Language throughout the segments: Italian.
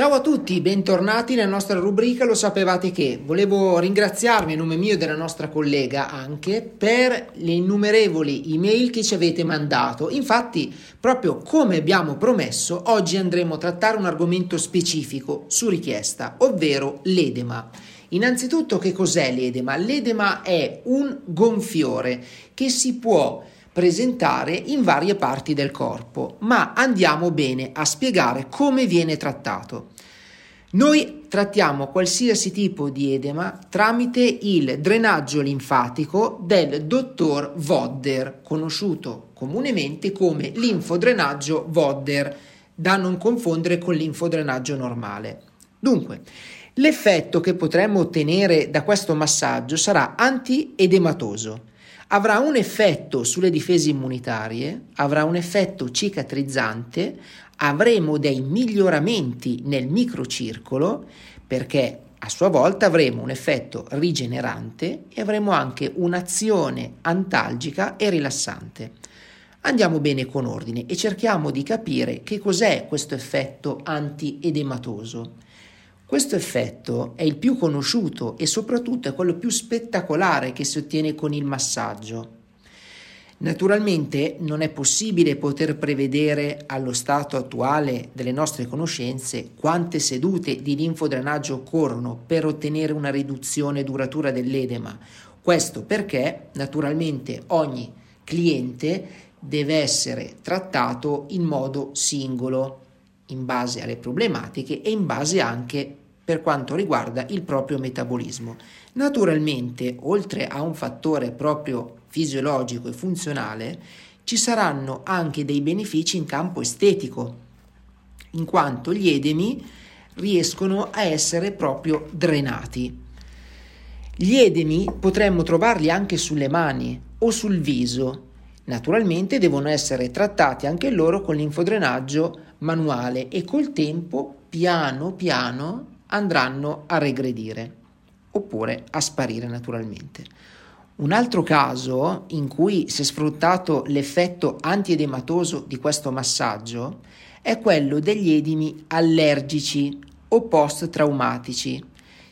Ciao a tutti, bentornati nella nostra rubrica Lo sapevate che. Volevo ringraziarvi a nome mio e della nostra collega anche per le innumerevoli email che ci avete mandato. Infatti, proprio come abbiamo promesso, oggi andremo a trattare un argomento specifico su richiesta, ovvero l'edema. Innanzitutto che cos'è l'edema? L'edema è un gonfiore che si può presentare in varie parti del corpo, ma andiamo bene a spiegare come viene trattato. Noi trattiamo qualsiasi tipo di edema tramite il drenaggio linfatico del dottor Vodder, conosciuto comunemente come linfodrenaggio Vodder, da non confondere con l'infodrenaggio normale. Dunque, l'effetto che potremmo ottenere da questo massaggio sarà antiedematoso avrà un effetto sulle difese immunitarie, avrà un effetto cicatrizzante, avremo dei miglioramenti nel microcircolo perché a sua volta avremo un effetto rigenerante e avremo anche un'azione antalgica e rilassante. Andiamo bene con ordine e cerchiamo di capire che cos'è questo effetto antiedematoso. Questo effetto è il più conosciuto e soprattutto è quello più spettacolare che si ottiene con il massaggio. Naturalmente non è possibile poter prevedere allo stato attuale delle nostre conoscenze quante sedute di linfodrenaggio occorrono per ottenere una riduzione duratura dell'edema. Questo perché naturalmente ogni cliente deve essere trattato in modo singolo in base alle problematiche e in base anche per quanto riguarda il proprio metabolismo. Naturalmente, oltre a un fattore proprio fisiologico e funzionale, ci saranno anche dei benefici in campo estetico, in quanto gli edemi riescono a essere proprio drenati. Gli edemi potremmo trovarli anche sulle mani o sul viso. Naturalmente devono essere trattati anche loro con l'infodrenaggio manuale e col tempo, piano piano, andranno a regredire oppure a sparire naturalmente. Un altro caso in cui si è sfruttato l'effetto antiedematoso di questo massaggio è quello degli edimi allergici o post-traumatici,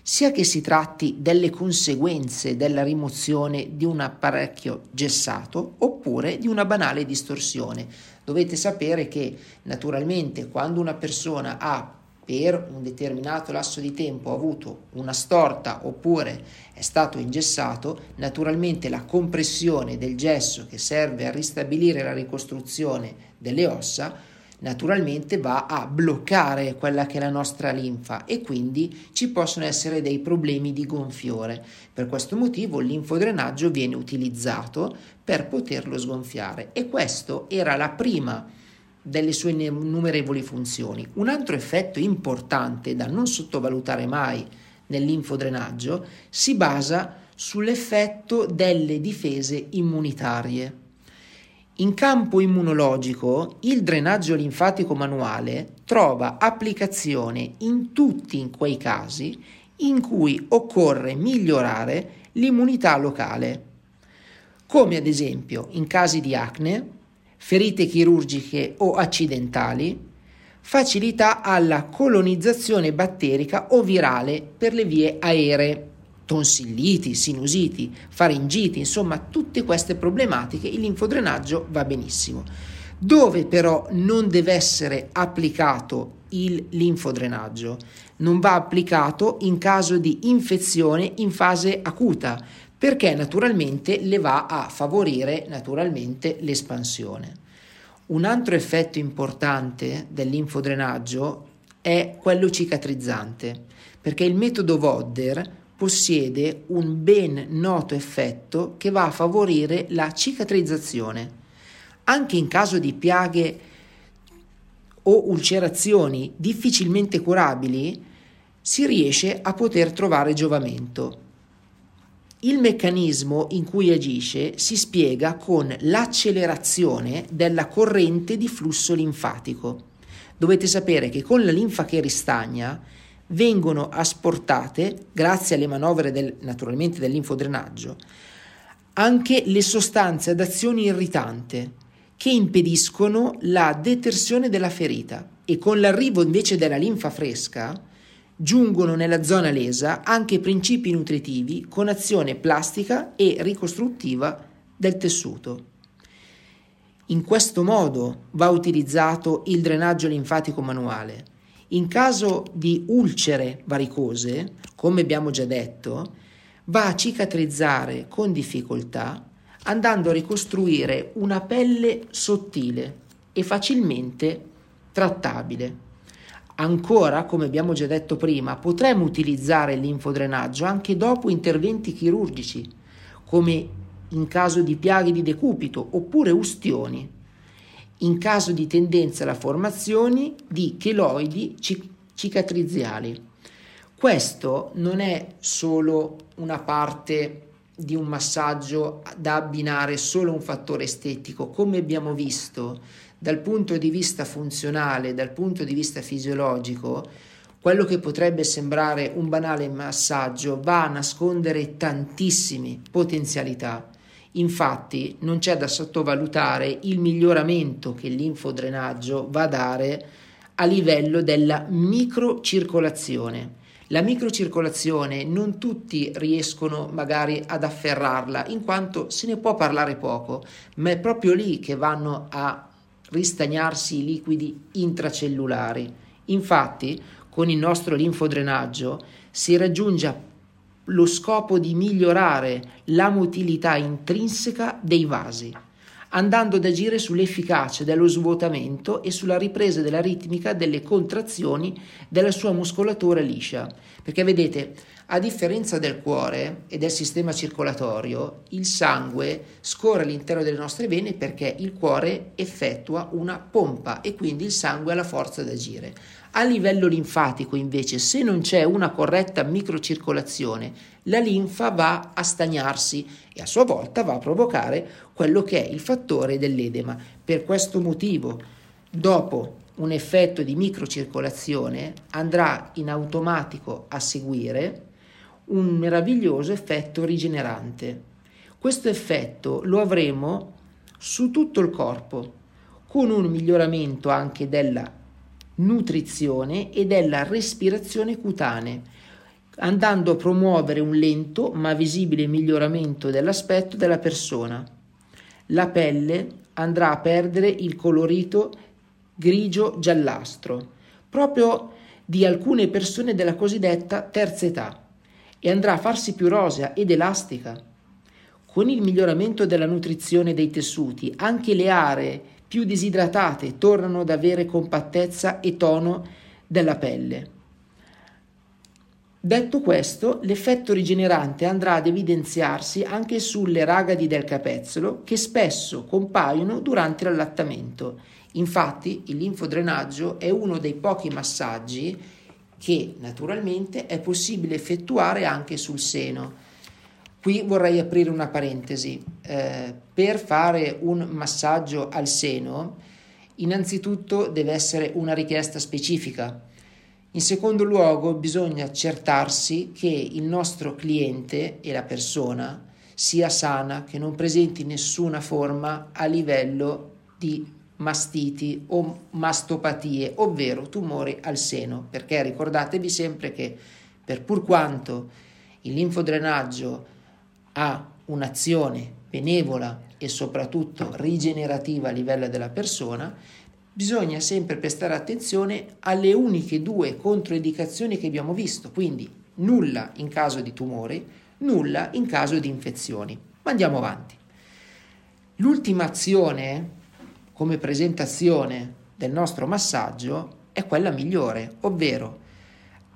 sia che si tratti delle conseguenze della rimozione di un apparecchio gessato oppure di una banale distorsione. Dovete sapere che naturalmente quando una persona ha per un determinato lasso di tempo ha avuto una storta oppure è stato ingessato, naturalmente la compressione del gesso che serve a ristabilire la ricostruzione delle ossa naturalmente va a bloccare quella che è la nostra linfa e quindi ci possono essere dei problemi di gonfiore. Per questo motivo linfodrenaggio viene utilizzato per poterlo sgonfiare e questo era la prima delle sue innumerevoli funzioni. Un altro effetto importante da non sottovalutare mai nell'infodrenaggio si basa sull'effetto delle difese immunitarie. In campo immunologico, il drenaggio linfatico manuale trova applicazione in tutti quei casi in cui occorre migliorare l'immunità locale, come ad esempio in casi di acne, ferite chirurgiche o accidentali, facilità alla colonizzazione batterica o virale per le vie aeree, tonsilliti, sinusiti, faringiti, insomma tutte queste problematiche il linfodrenaggio va benissimo. Dove però non deve essere applicato il linfodrenaggio? Non va applicato in caso di infezione in fase acuta, perché naturalmente le va a favorire l'espansione. Un altro effetto importante dell'infodrenaggio è quello cicatrizzante, perché il metodo Vodder possiede un ben noto effetto che va a favorire la cicatrizzazione. Anche in caso di piaghe o ulcerazioni difficilmente curabili, si riesce a poter trovare giovamento. Il meccanismo in cui agisce si spiega con l'accelerazione della corrente di flusso linfatico. Dovete sapere che con la linfa che ristagna vengono asportate, grazie alle manovre del, naturalmente del linfodrenaggio, anche le sostanze ad azione irritante che impediscono la detersione della ferita e con l'arrivo invece della linfa fresca giungono nella zona lesa anche principi nutritivi con azione plastica e ricostruttiva del tessuto. In questo modo va utilizzato il drenaggio linfatico manuale. In caso di ulcere varicose, come abbiamo già detto, va a cicatrizzare con difficoltà andando a ricostruire una pelle sottile e facilmente trattabile. Ancora, come abbiamo già detto prima, potremmo utilizzare il linfodrenaggio anche dopo interventi chirurgici, come in caso di piaghe di decupito oppure ustioni, in caso di tendenza alla formazione di cheloidi cicatriziali. Questo non è solo una parte di un massaggio da abbinare solo un fattore estetico, come abbiamo visto dal punto di vista funzionale, dal punto di vista fisiologico, quello che potrebbe sembrare un banale massaggio va a nascondere tantissime potenzialità. Infatti non c'è da sottovalutare il miglioramento che l'infodrenaggio va a dare a livello della microcircolazione. La microcircolazione non tutti riescono magari ad afferrarla, in quanto se ne può parlare poco, ma è proprio lì che vanno a ristagnarsi i liquidi intracellulari. Infatti, con il nostro linfodrenaggio si raggiunge lo scopo di migliorare la motilità intrinseca dei vasi, andando ad agire sull'efficacia dello svuotamento e sulla ripresa della ritmica delle contrazioni della sua muscolatura liscia. Perché vedete, a differenza del cuore e del sistema circolatorio, il sangue scorre all'interno delle nostre vene perché il cuore effettua una pompa e quindi il sangue ha la forza di agire. A livello linfatico, invece, se non c'è una corretta microcircolazione, la linfa va a stagnarsi e a sua volta va a provocare quello che è il fattore dell'edema. Per questo motivo, dopo un effetto di microcircolazione, andrà in automatico a seguire un meraviglioso effetto rigenerante. Questo effetto lo avremo su tutto il corpo, con un miglioramento anche della nutrizione e della respirazione cutanea, andando a promuovere un lento ma visibile miglioramento dell'aspetto della persona. La pelle andrà a perdere il colorito grigio-giallastro, proprio di alcune persone della cosiddetta terza età e andrà a farsi più rosea ed elastica. Con il miglioramento della nutrizione dei tessuti, anche le aree più disidratate tornano ad avere compattezza e tono della pelle. Detto questo, l'effetto rigenerante andrà ad evidenziarsi anche sulle ragadi del capezzolo che spesso compaiono durante l'allattamento. Infatti, il linfodrenaggio è uno dei pochi massaggi che naturalmente è possibile effettuare anche sul seno. Qui vorrei aprire una parentesi. Eh, per fare un massaggio al seno, innanzitutto deve essere una richiesta specifica. In secondo luogo, bisogna accertarsi che il nostro cliente e la persona sia sana, che non presenti nessuna forma a livello di mastiti o mastopatie, ovvero tumori al seno, perché ricordatevi sempre che per pur quanto il linfodrenaggio ha un'azione benevola e soprattutto rigenerativa a livello della persona, bisogna sempre prestare attenzione alle uniche due controindicazioni che abbiamo visto, quindi nulla in caso di tumori, nulla in caso di infezioni. Ma andiamo avanti. L'ultima azione come presentazione del nostro massaggio è quella migliore, ovvero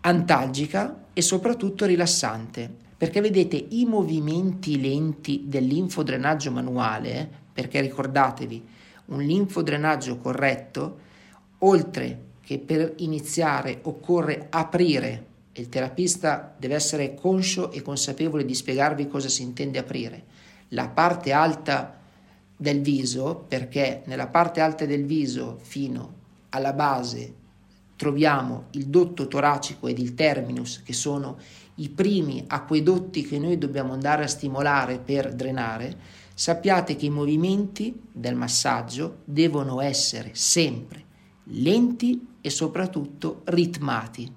antalgica e soprattutto rilassante, perché vedete i movimenti lenti del linfodrenaggio manuale, perché ricordatevi, un linfodrenaggio corretto, oltre che per iniziare occorre aprire e il terapista deve essere conscio e consapevole di spiegarvi cosa si intende aprire. La parte alta del viso, perché nella parte alta del viso fino alla base troviamo il dotto toracico ed il terminus, che sono i primi acquedotti che noi dobbiamo andare a stimolare per drenare, sappiate che i movimenti del massaggio devono essere sempre lenti e soprattutto ritmati.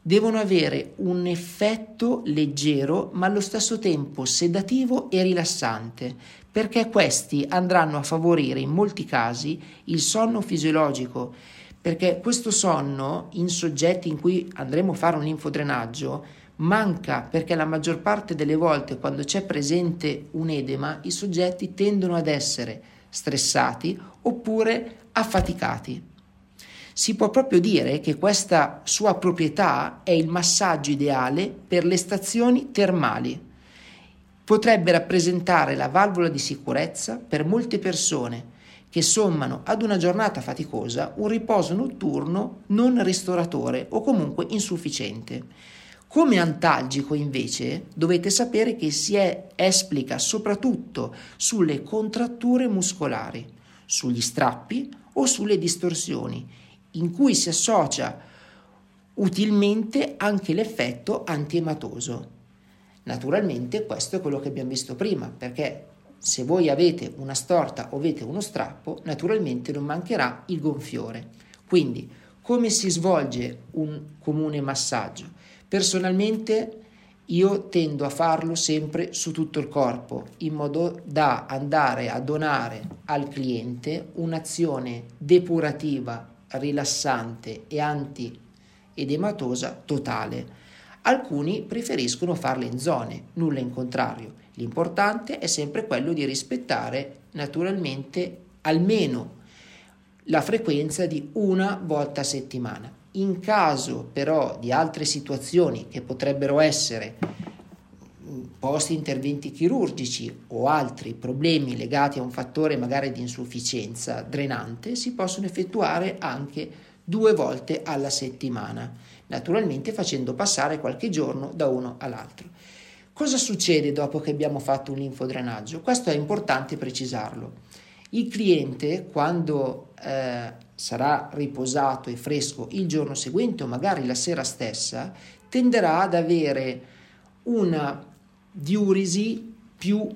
Devono avere un effetto leggero ma allo stesso tempo sedativo e rilassante, perché questi andranno a favorire in molti casi il sonno fisiologico, perché questo sonno in soggetti in cui andremo a fare un linfodrenaggio manca perché la maggior parte delle volte quando c'è presente un edema i soggetti tendono ad essere stressati oppure affaticati. Si può proprio dire che questa sua proprietà è il massaggio ideale per le stazioni termali. Potrebbe rappresentare la valvola di sicurezza per molte persone che sommano ad una giornata faticosa un riposo notturno non ristoratore o comunque insufficiente. Come antalgico invece dovete sapere che si è, esplica soprattutto sulle contratture muscolari, sugli strappi o sulle distorsioni, in cui si associa utilmente anche l'effetto antiematoso. Naturalmente questo è quello che abbiamo visto prima, perché se voi avete una storta o avete uno strappo, naturalmente non mancherà il gonfiore. Quindi, come si svolge un comune massaggio? Personalmente io tendo a farlo sempre su tutto il corpo, in modo da andare a donare al cliente un'azione depurativa, rilassante e anti-edematosa totale. Alcuni preferiscono farle in zone, nulla in contrario. L'importante è sempre quello di rispettare naturalmente almeno la frequenza di una volta a settimana. In caso però di altre situazioni che potrebbero essere post interventi chirurgici o altri problemi legati a un fattore magari di insufficienza drenante, si possono effettuare anche due volte alla settimana, naturalmente facendo passare qualche giorno da uno all'altro. Cosa succede dopo che abbiamo fatto un linfodrenaggio? Questo è importante precisarlo. Il cliente, quando eh, sarà riposato e fresco il giorno seguente o magari la sera stessa, tenderà ad avere una diurisi più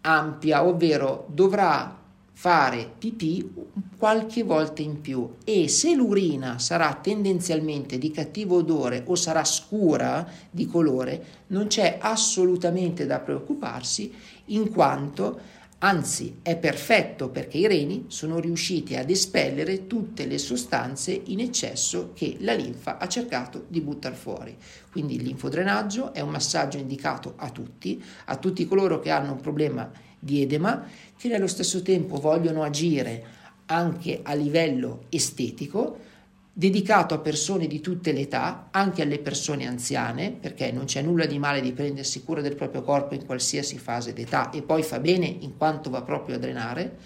ampia, ovvero dovrà fare pipì qualche volta in più e se l'urina sarà tendenzialmente di cattivo odore o sarà scura di colore, non c'è assolutamente da preoccuparsi in quanto Anzi, è perfetto perché i reni sono riusciti ad espellere tutte le sostanze in eccesso che la linfa ha cercato di buttare fuori. Quindi il linfodrenaggio è un massaggio indicato a tutti, a tutti coloro che hanno un problema di edema, che nello stesso tempo vogliono agire anche a livello estetico, dedicato a persone di tutte le età, anche alle persone anziane, perché non c'è nulla di male di prendersi cura del proprio corpo in qualsiasi fase d'età e poi fa bene in quanto va proprio a drenare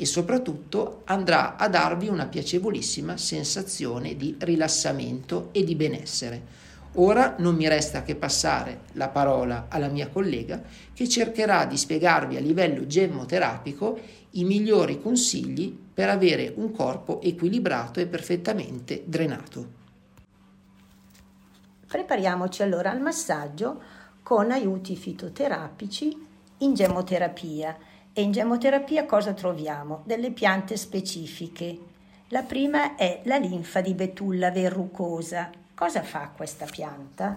e soprattutto andrà a darvi una piacevolissima sensazione di rilassamento e di benessere. Ora non mi resta che passare la parola alla mia collega che cercherà di spiegarvi a livello gemoterapico i migliori consigli per avere un corpo equilibrato e perfettamente drenato. Prepariamoci allora al massaggio con aiuti fitoterapici in gemoterapia. E in gemoterapia cosa troviamo? Delle piante specifiche. La prima è la linfa di betulla verrucosa. Cosa fa questa pianta?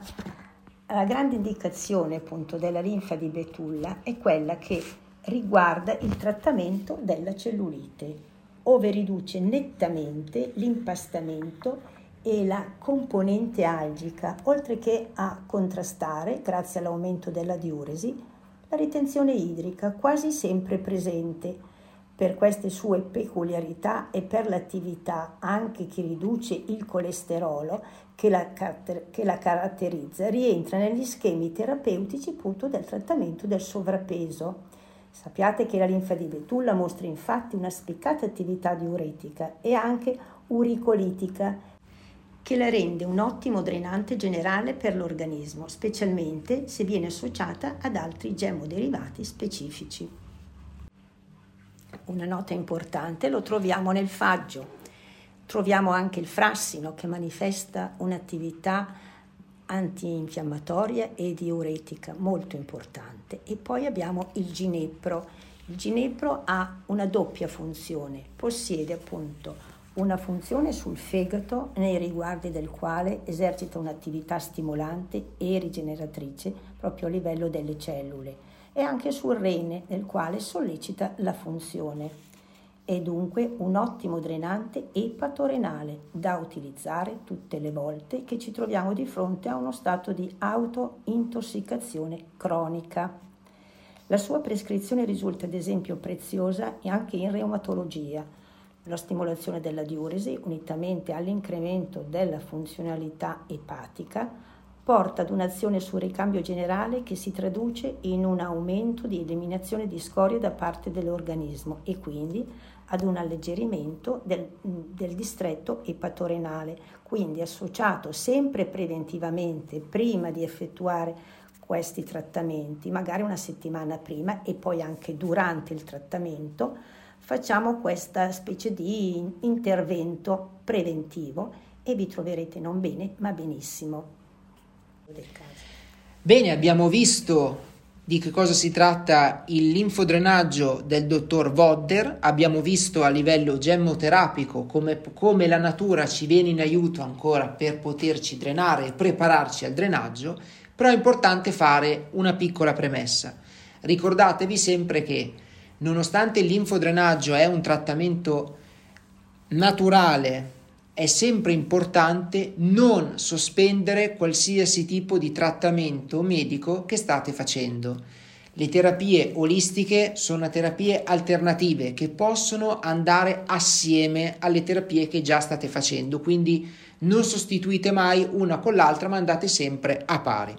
La grande indicazione appunto della linfa di betulla è quella che riguarda il trattamento della cellulite, ove riduce nettamente l'impastamento e la componente algica, oltre che a contrastare, grazie all'aumento della diuresi, la ritenzione idrica quasi sempre presente. Per queste sue peculiarità e per l'attività anche che riduce il colesterolo che la, che la caratterizza, rientra negli schemi terapeutici appunto del trattamento del sovrappeso Sappiate che la linfa di betulla mostra infatti una spiccata attività diuretica e anche uricolitica che la rende un ottimo drenante generale per l'organismo, specialmente se viene associata ad altri gemoderivati specifici. Una nota importante lo troviamo nel faggio. Troviamo anche il frassino che manifesta un'attività antinfiammatoria e diuretica molto importante. E poi abbiamo il ginepro. Il ginepro ha una doppia funzione, possiede appunto una funzione sul fegato nei riguardi del quale esercita un'attività stimolante e rigeneratrice proprio a livello delle cellule e anche sul rene nel quale sollecita la funzione. È dunque un ottimo drenante epatorenale da utilizzare tutte le volte che ci troviamo di fronte a uno stato di autointossicazione cronica. La sua prescrizione risulta ad esempio preziosa anche in reumatologia, la stimolazione della diuresi, unitamente all'incremento della funzionalità epatica, porta ad un'azione sul ricambio generale che si traduce in un aumento di eliminazione di scorie da parte dell'organismo e quindi ad un alleggerimento del, del distretto epatorenale, quindi associato sempre preventivamente prima di effettuare questi trattamenti, magari una settimana prima e poi anche durante il trattamento, facciamo questa specie di intervento preventivo e vi troverete non bene ma benissimo. Bene, abbiamo visto di che cosa si tratta il linfodrenaggio del dottor Vodder, abbiamo visto a livello gemoterapico come, come la natura ci viene in aiuto ancora per poterci drenare e prepararci al drenaggio, però è importante fare una piccola premessa. Ricordatevi sempre che nonostante il linfodrenaggio è un trattamento naturale, è sempre importante non sospendere qualsiasi tipo di trattamento medico che state facendo. Le terapie olistiche sono terapie alternative che possono andare assieme alle terapie che già state facendo, quindi non sostituite mai una con l'altra, ma andate sempre a pari.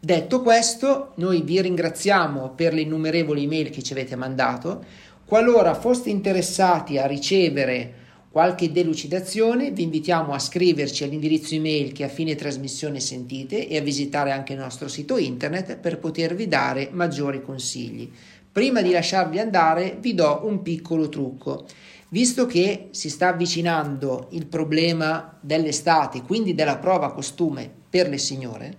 Detto questo, noi vi ringraziamo per le innumerevoli email che ci avete mandato. Qualora foste interessati a ricevere qualche delucidazione, vi invitiamo a scriverci all'indirizzo email che a fine trasmissione sentite e a visitare anche il nostro sito internet per potervi dare maggiori consigli. Prima di lasciarvi andare vi do un piccolo trucco. Visto che si sta avvicinando il problema dell'estate, quindi della prova costume per le signore,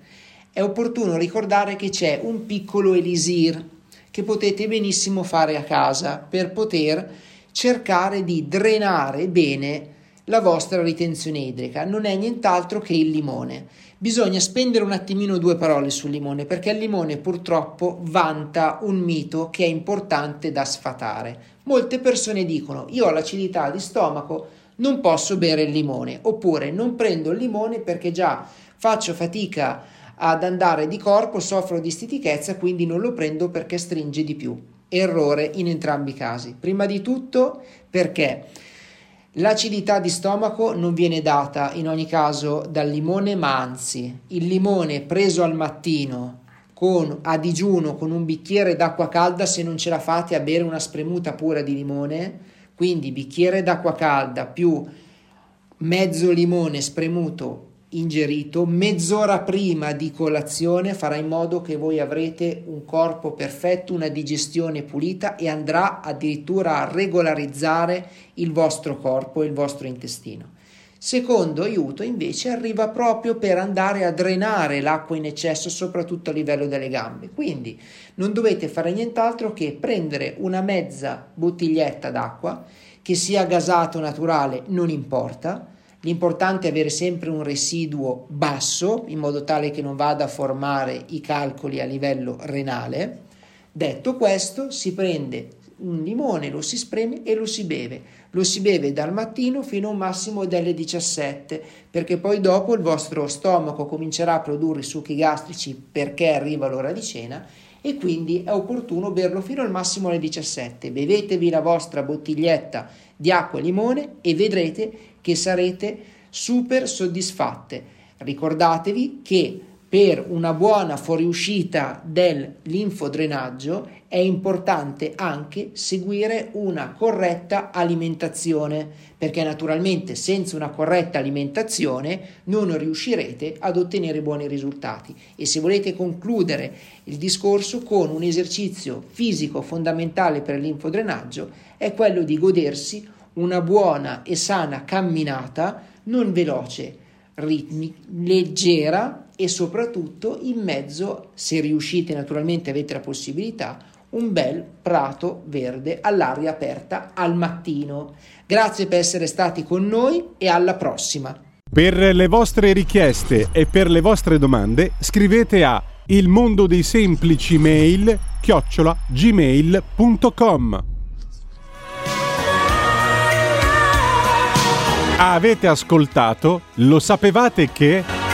è opportuno ricordare che c'è un piccolo elisir che potete benissimo fare a casa per poter cercare di drenare bene la vostra ritenzione idrica. Non è nient'altro che il limone. Bisogna spendere un attimino due parole sul limone perché il limone purtroppo vanta un mito che è importante da sfatare. Molte persone dicono io ho l'acidità di stomaco, non posso bere il limone oppure non prendo il limone perché già faccio fatica ad andare di corpo, soffro di stitichezza, quindi non lo prendo perché stringe di più. Errore in entrambi i casi. Prima di tutto perché l'acidità di stomaco non viene data in ogni caso dal limone, ma anzi il limone preso al mattino con, a digiuno con un bicchiere d'acqua calda, se non ce la fate a bere una spremuta pura di limone, quindi bicchiere d'acqua calda più mezzo limone spremuto ingerito mezz'ora prima di colazione farà in modo che voi avrete un corpo perfetto, una digestione pulita e andrà addirittura a regolarizzare il vostro corpo e il vostro intestino. Secondo aiuto invece arriva proprio per andare a drenare l'acqua in eccesso soprattutto a livello delle gambe. Quindi non dovete fare nient'altro che prendere una mezza bottiglietta d'acqua che sia gasato naturale, non importa, L'importante è avere sempre un residuo basso in modo tale che non vada a formare i calcoli a livello renale. Detto questo, si prende un limone, lo si spreme e lo si beve. Lo si beve dal mattino fino a un massimo delle 17, perché poi dopo il vostro stomaco comincerà a produrre succhi gastrici perché arriva l'ora di cena e quindi è opportuno berlo fino al massimo alle 17. Bevetevi la vostra bottiglietta di acqua e limone e vedrete che sarete super soddisfatte. Ricordatevi che per una buona fuoriuscita del linfodrenaggio è importante anche seguire una corretta alimentazione, perché naturalmente senza una corretta alimentazione non riuscirete ad ottenere buoni risultati. E se volete concludere il discorso con un esercizio fisico fondamentale per il linfodrenaggio è quello di godersi una buona e sana camminata non veloce, ritmica, leggera e soprattutto in mezzo, se riuscite naturalmente avete la possibilità, un bel prato verde all'aria aperta al mattino. Grazie per essere stati con noi e alla prossima. Per le vostre richieste e per le vostre domande scrivete a il mondo dei semplici mail chiocciola gmail.com Avete ascoltato? Lo sapevate che...